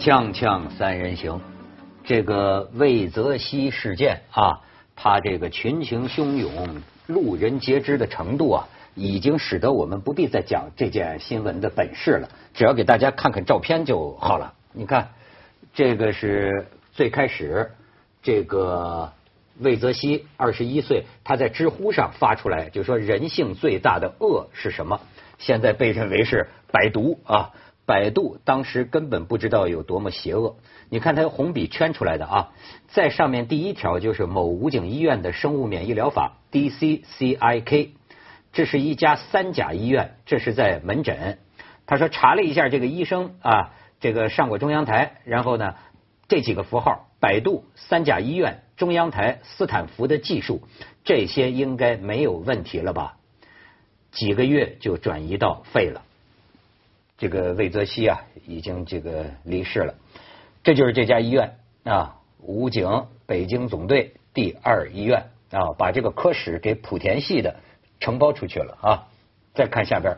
锵锵三人行，这个魏则西事件啊，他这个群情汹涌、路人皆知的程度啊，已经使得我们不必再讲这件新闻的本事了，只要给大家看看照片就好了。你看，这个是最开始这个魏则西二十一岁，他在知乎上发出来，就说人性最大的恶是什么？现在被认为是百毒啊。百度当时根本不知道有多么邪恶。你看它红笔圈出来的啊，在上面第一条就是某武警医院的生物免疫疗法 DCCIK，这是一家三甲医院，这是在门诊。他说查了一下这个医生啊，这个上过中央台，然后呢这几个符号，百度、三甲医院、中央台、斯坦福的技术，这些应该没有问题了吧？几个月就转移到肺了。这个魏则西啊，已经这个离世了。这就是这家医院啊，武警北京总队第二医院啊，把这个科室给莆田系的承包出去了啊。再看下边，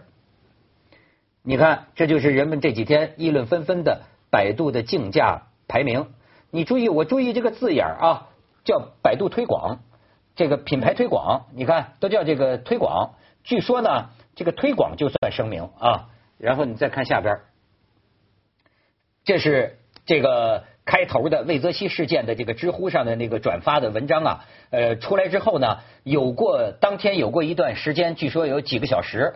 你看，这就是人们这几天议论纷纷的百度的竞价排名。你注意，我注意这个字眼啊，叫百度推广，这个品牌推广，你看都叫这个推广。据说呢，这个推广就算声明啊。然后你再看下边，这是这个开头的魏则西事件的这个知乎上的那个转发的文章啊，呃，出来之后呢，有过当天有过一段时间，据说有几个小时，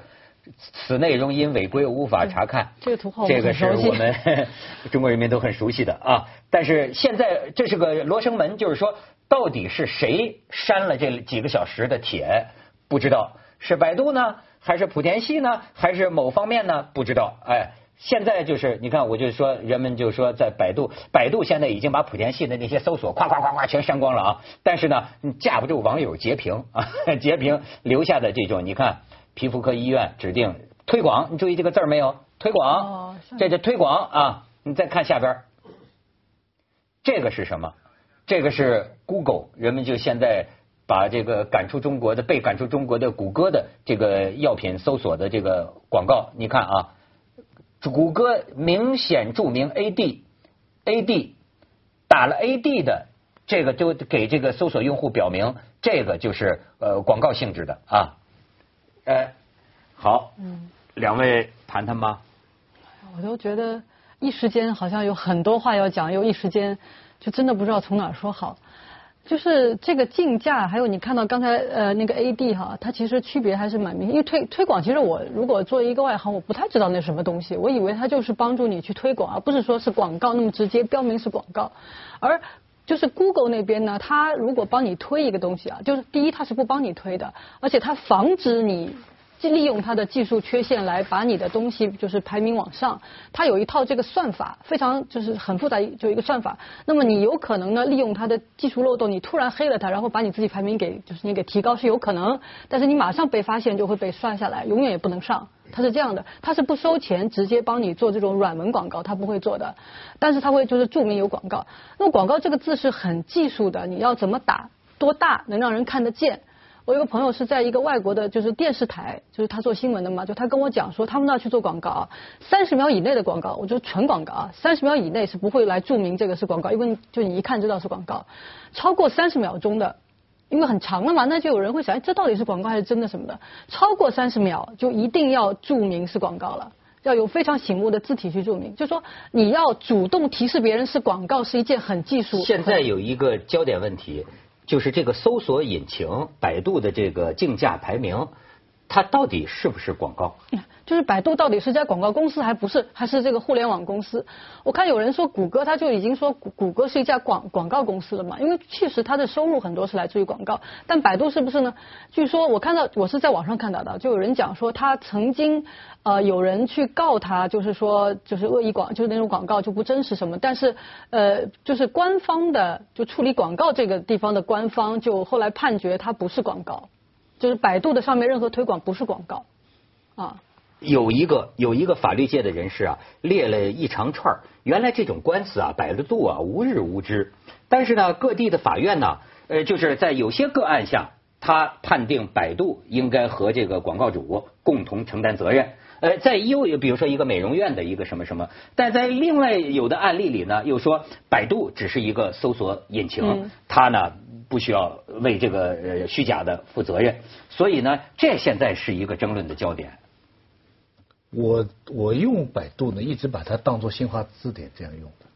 此内容因违规无法查看。这个图号这个是我们 中国人民都很熟悉的啊。但是现在这是个罗生门，就是说到底是谁删了这几个小时的帖？不知道是百度呢？还是莆田系呢？还是某方面呢？不知道。哎，现在就是你看，我就说人们就说在百度，百度现在已经把莆田系的那些搜索夸夸夸夸全删光了啊。但是呢，架不住网友截屏啊，截屏留下的这种，你看皮肤科医院指定推广，你注意这个字儿没有？推广，这叫推广啊。你再看下边，这个是什么？这个是 Google，人们就现在。把这个赶出中国的被赶出中国的谷歌的这个药品搜索的这个广告，你看啊，谷歌明显注明 AD，AD 打了 AD 的这个就给这个搜索用户表明这个就是呃广告性质的啊，哎，好，嗯，两位谈谈吧。我都觉得一时间好像有很多话要讲，又一时间就真的不知道从哪说好。就是这个竞价，还有你看到刚才呃那个 AD 哈，它其实区别还是蛮明显。因为推推广，其实我如果作为一个外行，我不太知道那什么东西。我以为它就是帮助你去推广，而不是说是广告那么直接标明是广告。而就是 Google 那边呢，它如果帮你推一个东西啊，就是第一它是不帮你推的，而且它防止你。就利用它的技术缺陷来把你的东西就是排名往上，它有一套这个算法，非常就是很复杂，就一个算法。那么你有可能呢利用它的技术漏洞，你突然黑了它，然后把你自己排名给就是你给提高是有可能，但是你马上被发现就会被刷下来，永远也不能上。它是这样的，它是不收钱，直接帮你做这种软文广告，它不会做的，但是它会就是注明有广告。那么广告这个字是很技术的，你要怎么打，多大能让人看得见？我有个朋友是在一个外国的，就是电视台，就是他做新闻的嘛，就他跟我讲说，他们那去做广告啊，三十秒以内的广告，我就纯广告啊，三十秒以内是不会来注明这个是广告，因为就你一看知道是广告，超过三十秒钟的，因为很长了嘛，那就有人会想，哎，这到底是广告还是真的什么的？超过三十秒就一定要注明是广告了，要有非常醒目的字体去注明，就说你要主动提示别人是广告是一件很技术。现在有一个焦点问题。就是这个搜索引擎，百度的这个竞价排名，它到底是不是广告？就是百度到底是家广告公司还不是？还是这个互联网公司？我看有人说谷歌，他就已经说谷谷歌是一家广广告公司了嘛？因为确实它的收入很多是来自于广告，但百度是不是呢？据说我看到我是在网上看到的，就有人讲说他曾经呃有人去告他，就是说就是恶意广，就是那种广告就不真实什么，但是呃就是官方的就处理广告这个地方的官方就后来判决它不是广告，就是百度的上面任何推广不是广告啊。有一个有一个法律界的人士啊，列了一长串原来这种官司啊，百度啊无日无之。但是呢，各地的法院呢，呃，就是在有些个案下，他判定百度应该和这个广告主共同承担责任。呃，在又比如说一个美容院的一个什么什么，但在另外有的案例里呢，又说百度只是一个搜索引擎，它呢不需要为这个呃虚假的负责任，所以呢，这现在是一个争论的焦点。我我用百度呢，一直把它当做新华字典这样用的，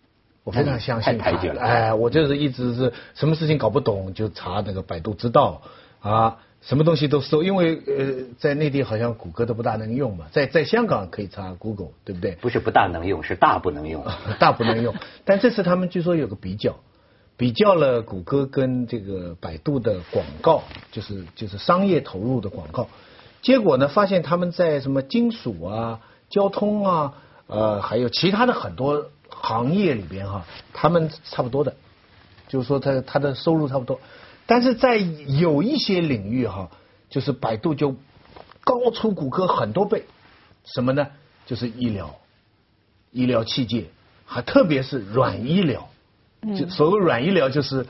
我非常相信它。哎，我就是一直是什么事情搞不懂就查那个百度知道啊。什么东西都搜，因为呃，在内地好像谷歌都不大能用嘛，在在香港可以查 Google，对不对？不是不大能用，是大不能用，大不能用。但这次他们据说有个比较，比较了谷歌跟这个百度的广告，就是就是商业投入的广告，结果呢，发现他们在什么金属啊、交通啊，呃，还有其他的很多行业里边哈，他们差不多的，就是说他他的收入差不多。但是在有一些领域哈，就是百度就高出谷歌很多倍，什么呢？就是医疗、医疗器械，还特别是软医疗。就所谓软医疗就是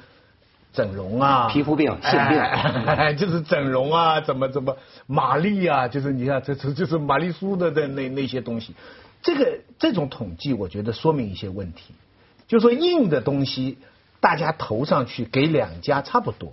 整容啊、皮肤病、性病，就是整容啊，怎么怎么玛丽啊，就是你看这这就是玛丽苏的的那那些东西。这个这种统计，我觉得说明一些问题，就说硬的东西。大家投上去给两家差不多，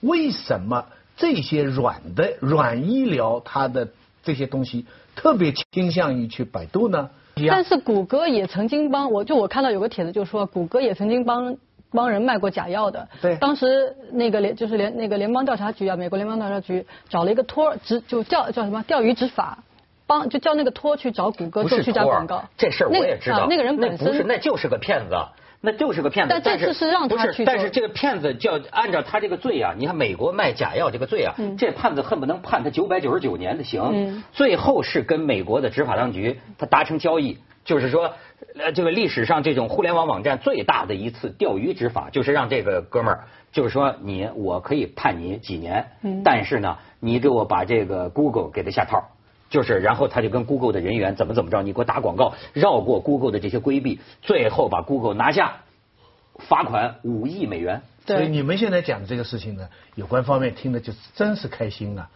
为什么这些软的软医疗它的这些东西特别倾向于去百度呢？但是谷歌也曾经帮我，就我看到有个帖子就说，谷歌也曾经帮帮人卖过假药的。对。当时那个联就是联那个联邦调查局啊，美国联邦调查局找了一个托执就叫叫什么钓鱼执法，帮就叫那个托去找谷歌做虚假广告。这事儿我也知道。那个人本身不是，那就是个骗子。那就是个骗子，但这次是让他去但是这个骗子叫按照他这个罪啊，你看美国卖假药这个罪啊，这判子恨不能判他九百九十九年的刑。最后是跟美国的执法当局他达成交易，就是说，呃，这个历史上这种互联网网站最大的一次钓鱼执法，就是让这个哥们儿，就是说你我可以判你几年，但是呢，你给我把这个 Google 给他下套。就是，然后他就跟 Google 的人员怎么怎么着，你给我打广告，绕过 Google 的这些规避，最后把 Google 拿下，罚款五亿美元。所以你们现在讲的这个事情呢，有关方面听的就是真是开心啊！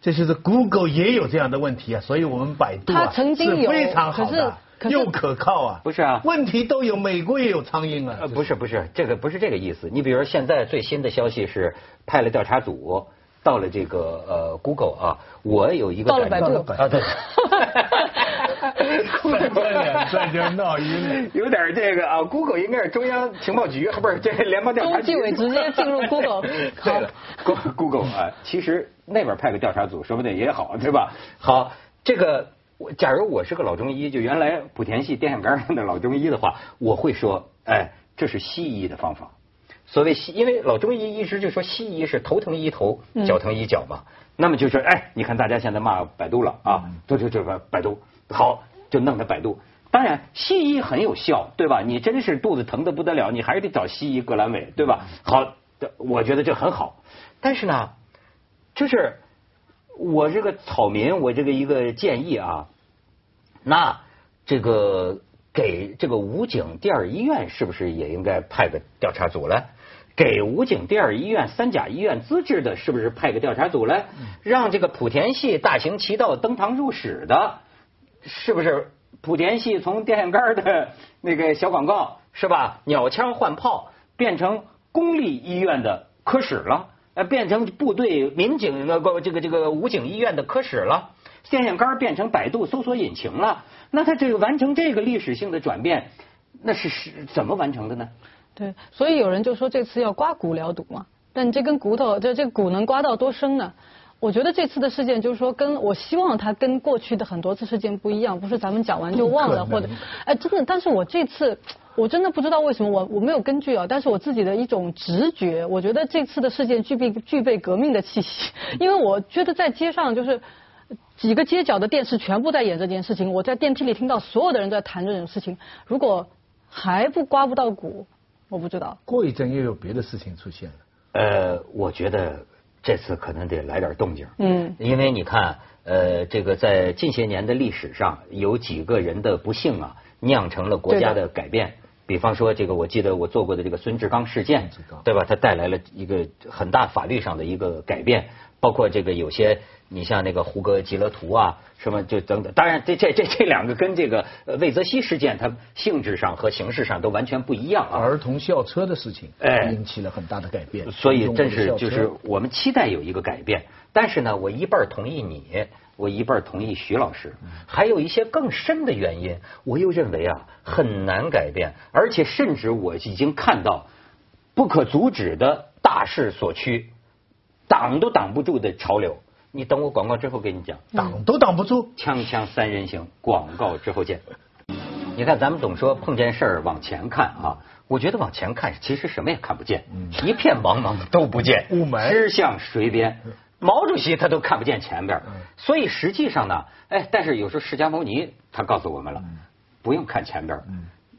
这就是 Google 也有这样的问题啊，所以我们百度啊是非常好的，又可靠啊。不是啊，问题都有，美国也有苍蝇啊。呃不是不是，这个不是这个意思。你比如说现在最新的消息是派了调查组。到了这个呃，Google 啊，我有一个到了百度。啊，对，快点，再就闹晕了，有点这个啊，Google 应该是中央情报局，不是这联邦调查局，中纪委直接进入 Google，对了，Google 啊，其实那边派个调查组，说不定也好，对吧？好，这个我假如我是个老中医，就原来莆田系电线杆上的老中医的话，我会说，哎，这是西医的方法。所谓西，因为老中医一直就说西医是头疼医头，脚疼医脚嘛。那么就说，哎，你看大家现在骂百度了啊，就就这个百度好，就弄的百度。当然，西医很有效，对吧？你真是肚子疼的不得了，你还是得找西医葛兰伟，对吧？好，我觉得这很好。但是呢，就是我这个草民，我这个一个建议啊，那这个给这个武警第二医院是不是也应该派个调查组来？给武警第二医院、三甲医院资质的，是不是派个调查组来，让这个莆田系大行其道登堂入室的，是不是莆田系从电线杆的那个小广告是吧？鸟枪换炮变成公立医院的科室了，呃，变成部队民警那个这个这个武警医院的科室了，电线杆变成百度搜索引擎了，那他这个完成这个历史性的转变，那是是怎么完成的呢？对，所以有人就说这次要刮骨疗毒嘛，但这根骨头，这这骨能刮到多深呢？我觉得这次的事件就是说，跟我希望它跟过去的很多次事件不一样，不是咱们讲完就忘了，或者，哎，真的，但是我这次我真的不知道为什么，我我没有根据啊，但是我自己的一种直觉，我觉得这次的事件具备具备革命的气息，因为我觉得在街上就是几个街角的电视全部在演这件事情，我在电梯里听到所有的人在谈这种事情，如果还不刮不到骨。我不知道，过一阵又有别的事情出现了。呃，我觉得这次可能得来点动静。嗯，因为你看，呃，这个在近些年的历史上，有几个人的不幸啊，酿成了国家的改变。比方说这个，我记得我做过的这个孙志刚事件对吧？它带来了一个很大法律上的一个改变，包括这个有些你像那个胡歌极乐图啊，什么就等等。当然，这这这这两个跟这个呃魏则西事件，它性质上和形式上都完全不一样啊。儿童校车的事情，哎引起了很大的改变。所以真中国的校车是就是我们期待有一个改变，但是呢，我一半儿同意你，我一半儿同意徐老师，还有一些更深的原因，我又认为啊很难改变，而且甚至我已经看到不可阻止的大势所趋，挡都挡不住的潮流。你等我广告之后给你讲。挡都挡不住。锵锵三人行，广告之后见。你看，咱们总说碰见事儿往前看啊，我觉得往前看其实什么也看不见，一片茫茫都不见，雾霾知向谁边。毛主席他都看不见前边，所以实际上呢，哎，但是有时候释迦牟尼他告诉我们了，不用看前边，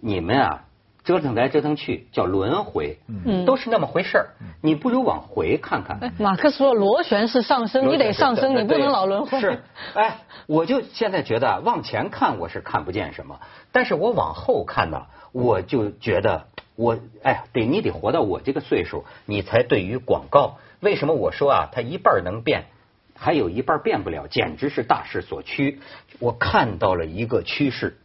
你们啊折腾来折腾去叫轮回，嗯。都是那么回事儿，你不如往回看看。哎，马克思说螺旋式上升，你得上升，你不能老轮回。是，哎，我就现在觉得往前看我是看不见什么，但是我往后看呢，我就觉得我哎呀，得你得活到我这个岁数，你才对于广告，为什么我说啊，它一半能变，还有一半变不了，简直是大势所趋。我看到了一个趋势。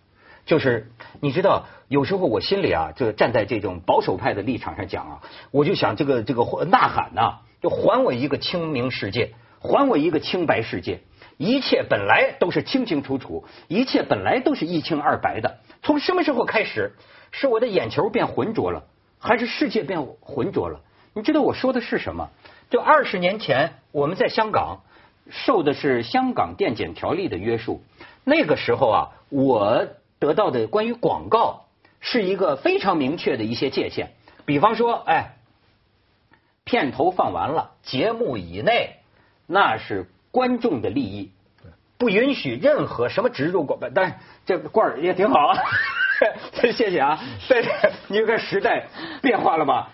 就是你知道，有时候我心里啊，就站在这种保守派的立场上讲啊，我就想这个这个呐喊呐、就还我一个清明世界，还我一个清白世界。一切本来都是清清楚楚，一切本来都是一清二白的。从什么时候开始，是我的眼球变浑浊了，还是世界变浑浊了？你知道我说的是什么？就二十年前我们在香港受的是香港电检条例的约束，那个时候啊，我得到的关于广告是一个非常明确的一些界限，比方说，哎，片头放完了，节目以内那是观众的利益，不允许任何什么植入广告。但是这个罐儿也挺好啊，谢谢啊。但是 你看时代变化了吧？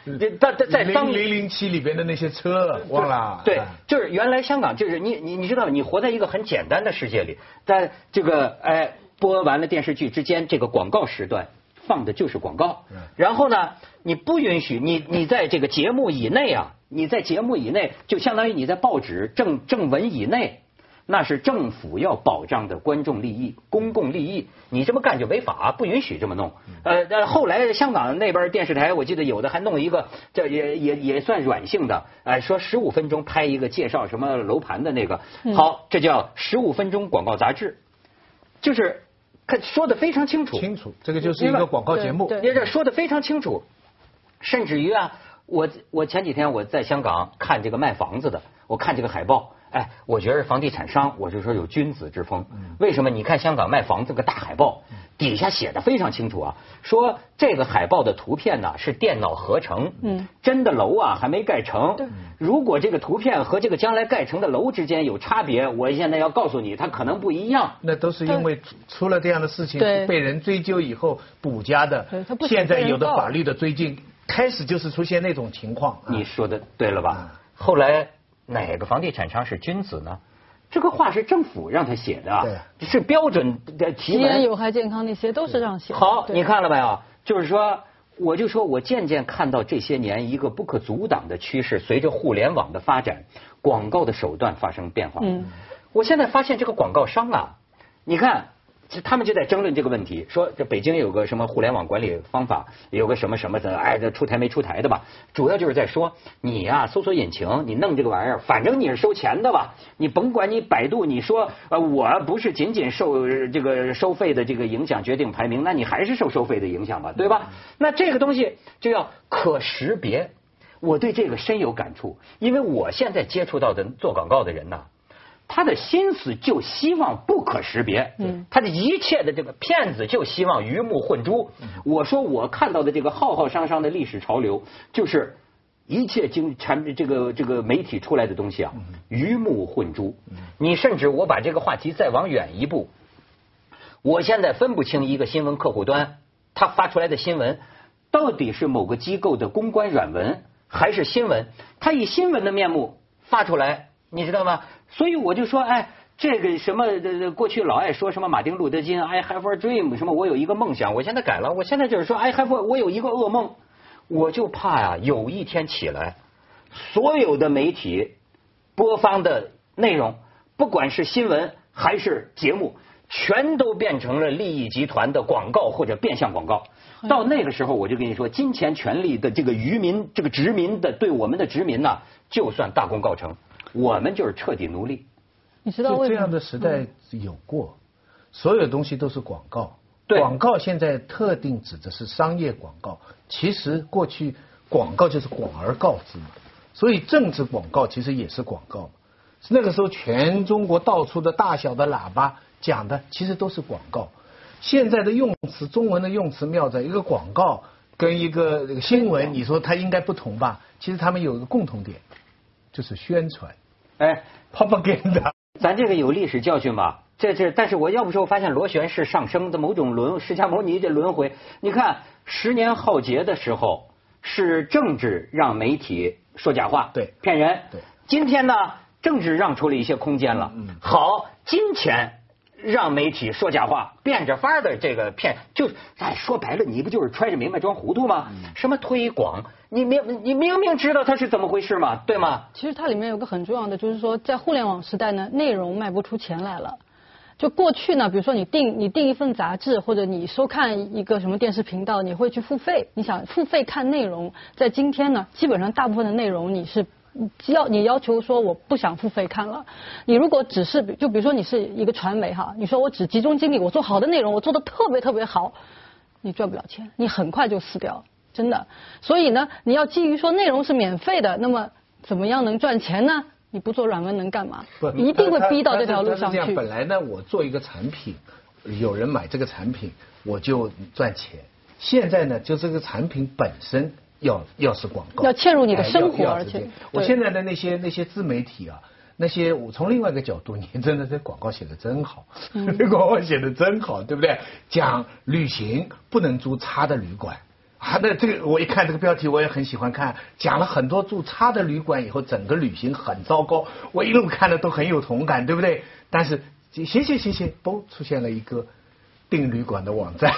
零零零七里边的那些车忘了？对哎，就是原来香港就是你你你知道，你活在一个很简单的世界里，但这个哎播完了电视剧之间，这个广告时段放的就是广告。然后呢，你不允许你你在这个节目以内啊，你在节目以内，就相当于你在报纸正正文以内。那是政府要保障的观众利益、公共利益，你这么干就违法，不允许这么弄。呃，呃后来香港那边电视台，我记得有的还弄一个，这也也也算软性的，哎，说十五分钟拍一个介绍什么楼盘的那个，好，这叫十五分钟广告杂志，就是看说的非常清楚，清楚，这个就是一个广告节目。对你这说的非常清楚，甚至于啊，我我前几天我在香港看这个卖房子的，我看这个海报，哎，我觉得房地产商，我就说有君子之风。为什么？你看香港卖房子个大海报，底下写的非常清楚啊，说这个海报的图片呢是电脑合成，嗯，真的楼啊还没盖成。如果这个图片和这个将来盖成的楼之间有差别，我现在要告诉你，它可能不一样。那都是因为出出了这样的事情对被人追究以后补加的现在有的法律的追进，开始就是出现那种情况。啊你说的对了吧？后来哪个房地产商是君子呢？这个话是政府让他写的啊，是标准的题吸烟文。有害健康那些都是让写的。好，你看了没有？就是说，我就说我渐渐看到这些年一个不可阻挡的趋势，随着互联网的发展，广告的手段发生变化。嗯，我现在发现这个广告商啊，你看。他们就在争论这个问题，说这北京有个什么互联网管理方法，有个什么什么的，哎，这出台没出台的吧？主要就是在说你呀、搜索引擎你弄这个玩意儿，反正你是收钱的吧？你甭管你百度，你说呃我不是仅仅受这个收费的这个影响决定排名，那你还是受收费的影响吧，对吧？那这个东西就要可识别。我对这个深有感触，因为我现在接触到的做广告的人呐。他的心思就希望不可识别，嗯他的一切的这个骗子就希望鱼目混珠。我说我看到的这个浩浩汤汤的历史潮流，就是一切经产这个这个媒体出来的东西啊，鱼目混珠。你甚至我把这个话题再往远一步，我现在分不清一个新闻客户端他发出来的新闻到底是某个机构的公关软文还是新闻，他以新闻的面目发出来。你知道吗？所以我就说，哎，这个什么呃过去老爱说什么马丁路德金 I have a dream 什么我有一个梦想，我现在改了，我现在就是说 I have a, 我有一个噩梦，我就怕呀有一天起来，所有的媒体播放的内容，不管是新闻还是节目，全都变成了利益集团的广告或者变相广告。到那个时候，我就跟你说，金钱权力的这个渔民，这个殖民的对我们的殖民呐，就算大功告成，我们就是彻底奴隶。你知道为什么？这样的时代有过，所有东西都是广告。对广告现在特定指的是商业广告，其实过去广告就是广而告之嘛，所以政治广告其实也是广告嘛。那个时候，全中国到处的大小的喇叭讲的其实都是广告。现在的用词，中文的用词妙在一个广告跟一个这个新闻，你说它应该不同吧？其实他们有一个共同点，就是宣传哎，propaganda。咱这个有历史教训吧？这这，但是我要不说，我发现螺旋式上升的某种轮释迦牟尼这轮回。你看，十年浩劫的时候是政治让媒体说假话，对骗人。对，今天呢，政治让出了一些空间了。嗯好，金钱让媒体说假话，变着法儿的这个骗，就哎说白了，你不就是揣着明白装糊涂吗？嗯什么推广，你明你明明知道它是怎么回事嘛，对吗？其实它里面有个很重要的，就是说在互联网时代呢，内容卖不出钱来了。就过去呢，比如说你订你订一份杂志，或者你收看一个什么电视频道，你会去付费。你想付费看内容，在今天呢，基本上大部分的内容你是要你要求说我不想付费看了。你如果只是就比如说你是一个传媒哈，你说我只集中精力，我做好的内容，我做的特别特别好，你赚不了钱，你很快就死掉，真的。所以呢，你要基于说内容是免费的，那么怎么样能赚钱呢？你不做软文能干嘛？不一定会逼到这条路上去。本来呢，我做一个产品，有人买这个产品，我就赚钱。现在呢，就这个产品本身要要是广告，要嵌入你的哎生活而且我现在的那些那些自媒体啊，那些我从另外一个角度，你真的这广告写的真好，嗯 这广告写的真好，对不对？讲旅行不能住差的旅馆。啊，那这个我一看这个标题，我也很喜欢看，讲了很多住差的旅馆以后，整个旅行很糟糕，我一路看的都很有同感，对不对？但是写写写写，嘣，出现了一个订旅馆的网站，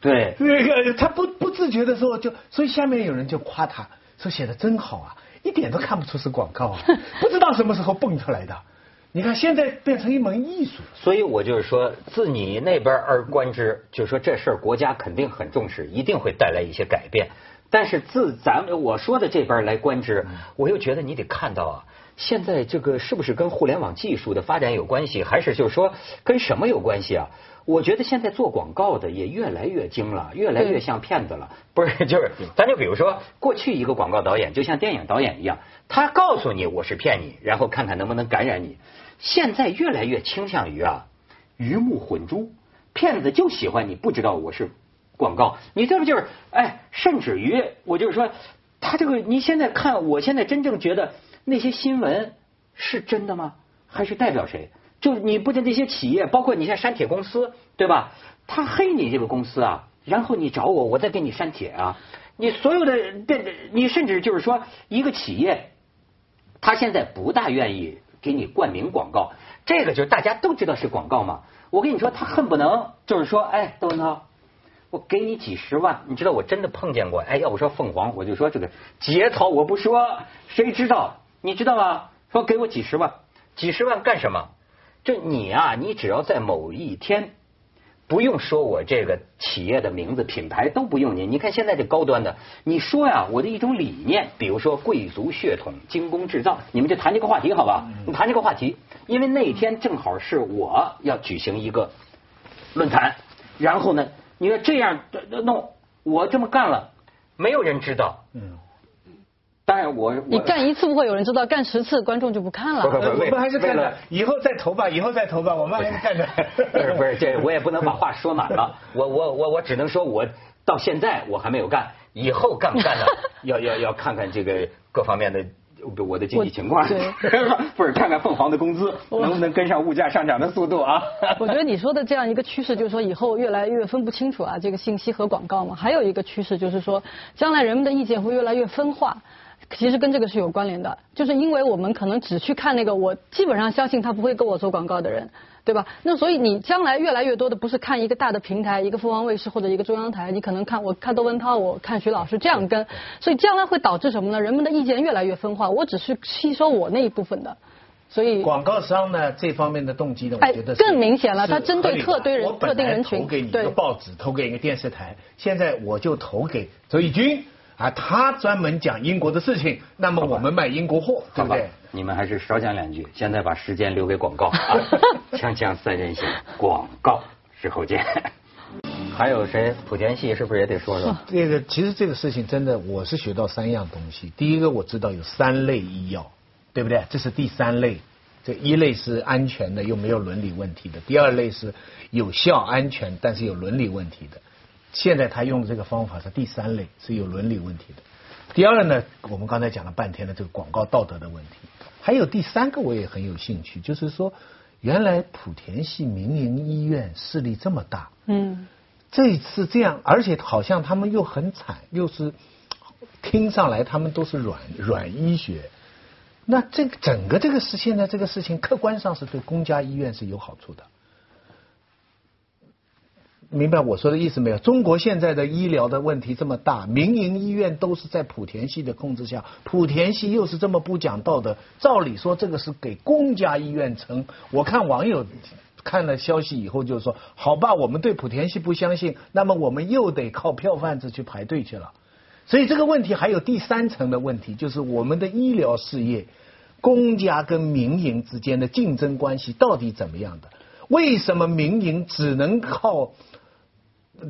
对那个 他不不自觉的时候就，所以下面有人就夸他说写的真好啊，一点都看不出是广告啊，不知道什么时候蹦出来的。你看现在变成一门艺术，所以我就是说，自你那边而观之，就是说这事儿国家肯定很重视，一定会带来一些改变。但是自咱们我说的这边来观之，我又觉得你得看到啊，现在这个是不是跟互联网技术的发展有关系，还是就是说跟什么有关系啊？我觉得现在做广告的也越来越精了，越来越像骗子了。不是，就是咱就比如说，过去一个广告导演就像电影导演一样，他告诉你我是骗你，然后看看能不能感染你。现在越来越倾向于啊，鱼目混珠，骗子就喜欢你不知道我是广告，你这不就是哎，甚至于我就是说，他这个你现在看，我现在真正觉得那些新闻是真的吗？还是代表谁？就你不仅这些企业，包括你像删帖公司，对吧？他黑你这个公司啊，然后你找我，我再给你删帖啊。你所有的这，你甚至就是说，一个企业，他现在不大愿意给你冠名广告，这个就是大家都知道是广告嘛。我跟你说，他恨不能就是说，哎，窦文涛，我给你几十万，你知道我真的碰见过，哎，要不说凤凰，我就说这个节操我不说，谁知道？你知道吗？说给我几十万，几十万干什么？这你啊，你只要在某一天。不用说我这个企业的名字、品牌都不用你。你看现在这高端的，你说呀，我的一种理念，比如说贵族血统、精工制造，你们就谈这个话题好吧？你谈这个话题，因为那天正好是我要举行一个论坛，然后呢，你说这样弄，我这么干了，没有人知道。嗯，当然我你干一次不会有人知道，干十次观众就不看了。不不不我们还是看为了着，以后再投吧，以后再投吧，我们还是看着。不是不是，这我也不能把话说满了。我我我我只能说，我到现在我还没有干，以后干不干呢？要要要看看这个各方面的我的经济情况对，不是看看凤凰的工资能不能跟上物价上涨的速度啊？我觉得你说的这样一个趋势，就是说以后越来越分不清楚啊，这个信息和广告嘛。还有一个趋势就是说，将来人们的意见会越来越分化。其实跟这个是有关联的，就是因为我们可能只去看那个我基本上相信他不会跟我做广告的人，对吧？那所以你将来越来越多的不是看一个大的平台，一个凤凰卫视或者一个中央台，你可能看我看窦文涛，我看徐老师这样跟，所以将来会导致什么呢？人们的意见越来越分化，我只是吸收我那一部分的。所以广告商呢这方面的动机呢，哎我觉得是更明显了是他针对特堆人我本来特定人群投给你一个报纸，投给一个电视台，现在我就投给周轶君啊，他专门讲英国的事情，那么我们卖英国货，对不对？你们还是少讲两句，现在把时间留给广告啊！锵锵三人行，广告之后见。还有谁？莆田系是不是也得说说？这个其实这个事情真的，我是学到三样东西。第一个我知道有三类医药，对不对？这是第三类。这一类是安全的又没有伦理问题的，第二类是有效安全但是有伦理问题的。现在他用的这个方法是第三类，是有伦理问题的。第二呢，我们刚才讲了半天的这个广告道德的问题。还有第三个我也很有兴趣，就是说原来莆田系民营医院势力这么大，嗯，这一次这样，而且好像他们又很惨，又是听上来他们都是软软医学。那这个整个这个事，现在这个事情客观上是对公家医院是有好处的。明白我说的意思没有？中国现在的医疗的问题这么大，民营医院都是在莆田系的控制下，莆田系又是这么不讲道德，照理说这个是给公家医院撑。我看网友看了消息以后就说：“好吧，我们对莆田系不相信，那么我们又得靠票贩子去排队去了。”所以这个问题还有第三层的问题，就是我们的医疗事业，公家跟民营之间的竞争关系到底怎么样的？为什么民营只能靠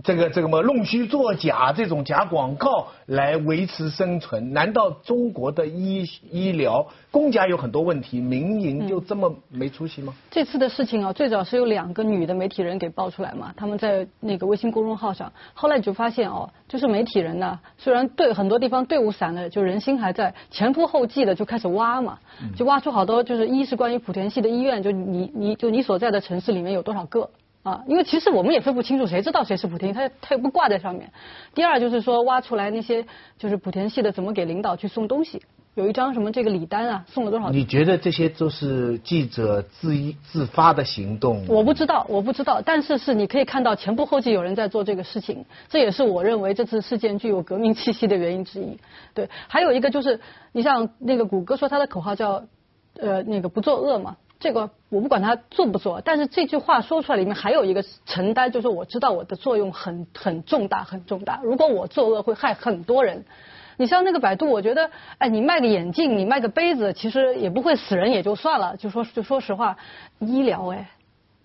这个这个么弄虚作假这种假广告来维持生存？难道中国的医医疗公家有很多问题，民营就这么没出息吗？这次的事情啊，最早是有两个女的媒体人给爆出来嘛，他们在那个微信公众号上，后来就发现哦，就是媒体人呢，虽然对很多地方队伍散了，就人心还在，前仆后继的就开始挖嘛，就挖出好多就是一是关于莆田系的医院，就你你就你所在的城市里面有多少个。啊，因为其实我们也分不清楚，谁知道谁是莆田，他他又不挂在上面。第二就是说挖出来那些就是莆田系的怎么给领导去送东西，有一张什么这个礼单啊，送了多少？你觉得这些都是记者自一自发的行动？我不知道，我不知道，但是是你可以看到前仆后继有人在做这个事情，这也是我认为这次事件具有革命气息的原因之一。对，还有一个就是，你像那个谷歌说他的口号叫呃那个不作恶嘛。这个我不管他做不做，但是这句话说出来里面还有一个承担，就是我知道我的作用很很重大很重大。如果我作恶会害很多人，你像那个百度，我觉得，哎，你卖个眼镜，你卖个杯子，其实也不会死人也就算了。就说就说实话，医疗哎，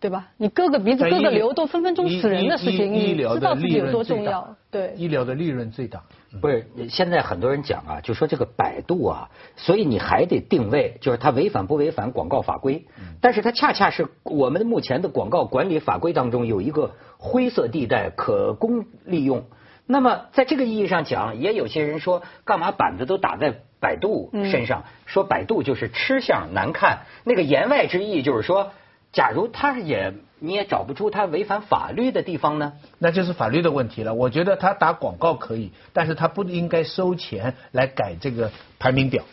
对吧？你割个鼻子割个瘤都分分钟死人的事情，你知道自己有多重要？对，医疗的利润最大。不是，现在很多人讲啊，就说这个百度啊，所以你还得定位，就是它违反不违反广告法规？但是它恰恰是我们目前的广告管理法规当中有一个灰色地带可供利用。那么在这个意义上讲，也有些人说，干嘛板子都打在百度身上？说百度就是吃相难看，那个言外之意就是说，假如他也你也找不出他违反法律的地方呢？那就是法律的问题了。我觉得他打广告可以，但是他不应该收钱来改这个排名表。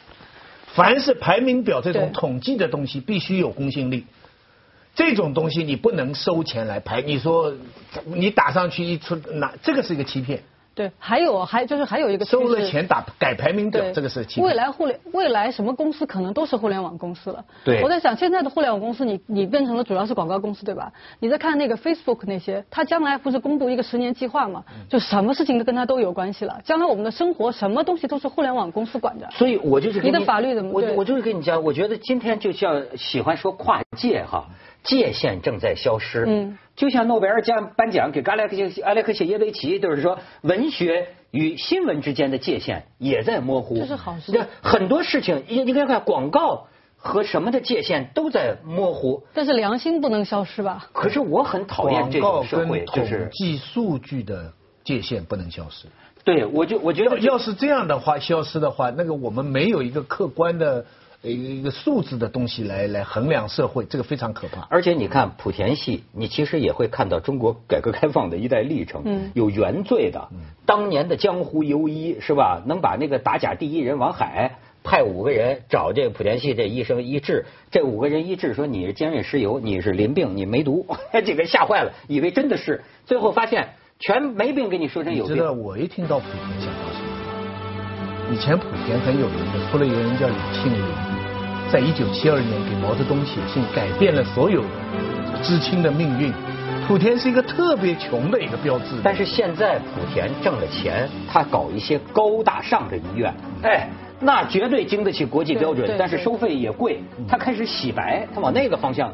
凡是排名表这种统计的东西，必须有公信力。这种东西你不能收钱来排。你说你打上去一出，那这个是一个欺骗。对，还有还就是还有一个收了钱打改排名表，这个是欺骗。未来互联未来什么公司可能都是互联网公司了。对，我在想现在的互联网公司，你你变成了主要是广告公司对吧？你在看那个 Facebook 那些，它将来不是公布一个十年计划嘛？就什么事情都跟它都有关系了。将来我们的生活什么东西都是互联网公司管着。所以我就是你的法律怎么？我我就是跟你讲，我觉得今天就像喜欢说跨界哈。界限正在消失，嗯，就像诺贝尔奖颁奖给阿列克谢阿列克谢耶维奇，就是说文学与新闻之间的界限也在模糊，这是好事。很多事情，你你看看广告和什么的界限都在模糊，但是良心不能消失吧？可是我很讨厌这种社会，就是统计数据的界限不能消失。对，我就我觉得要是这样的话，消失的话，那个我们没有一个客观的。一个数字的东西来来衡量社会，这个非常可怕。而且你看莆田系，你其实也会看到中国改革开放的一代历程，嗯有原罪的，当年的江湖游医是吧？能把那个打假第一人王海派五个人找这个莆田系这医生医治，这五个人医治说你是尖锐湿疣，你是淋病，你没毒，这个吓坏了，以为真的是，最后发现全没病，给你说成有你知道。我一听到莆田讲到什么？以前莆田很有名的，出了一个人叫李庆龄，在一九七二年给毛泽东写信，改变了所有知青的命运。莆田是一个特别穷的一个标志。但是现在莆田挣了钱，他搞一些高大上的医院，哎，那绝对经得起国际标准但是收费也贵。他开始洗白，他往那个方向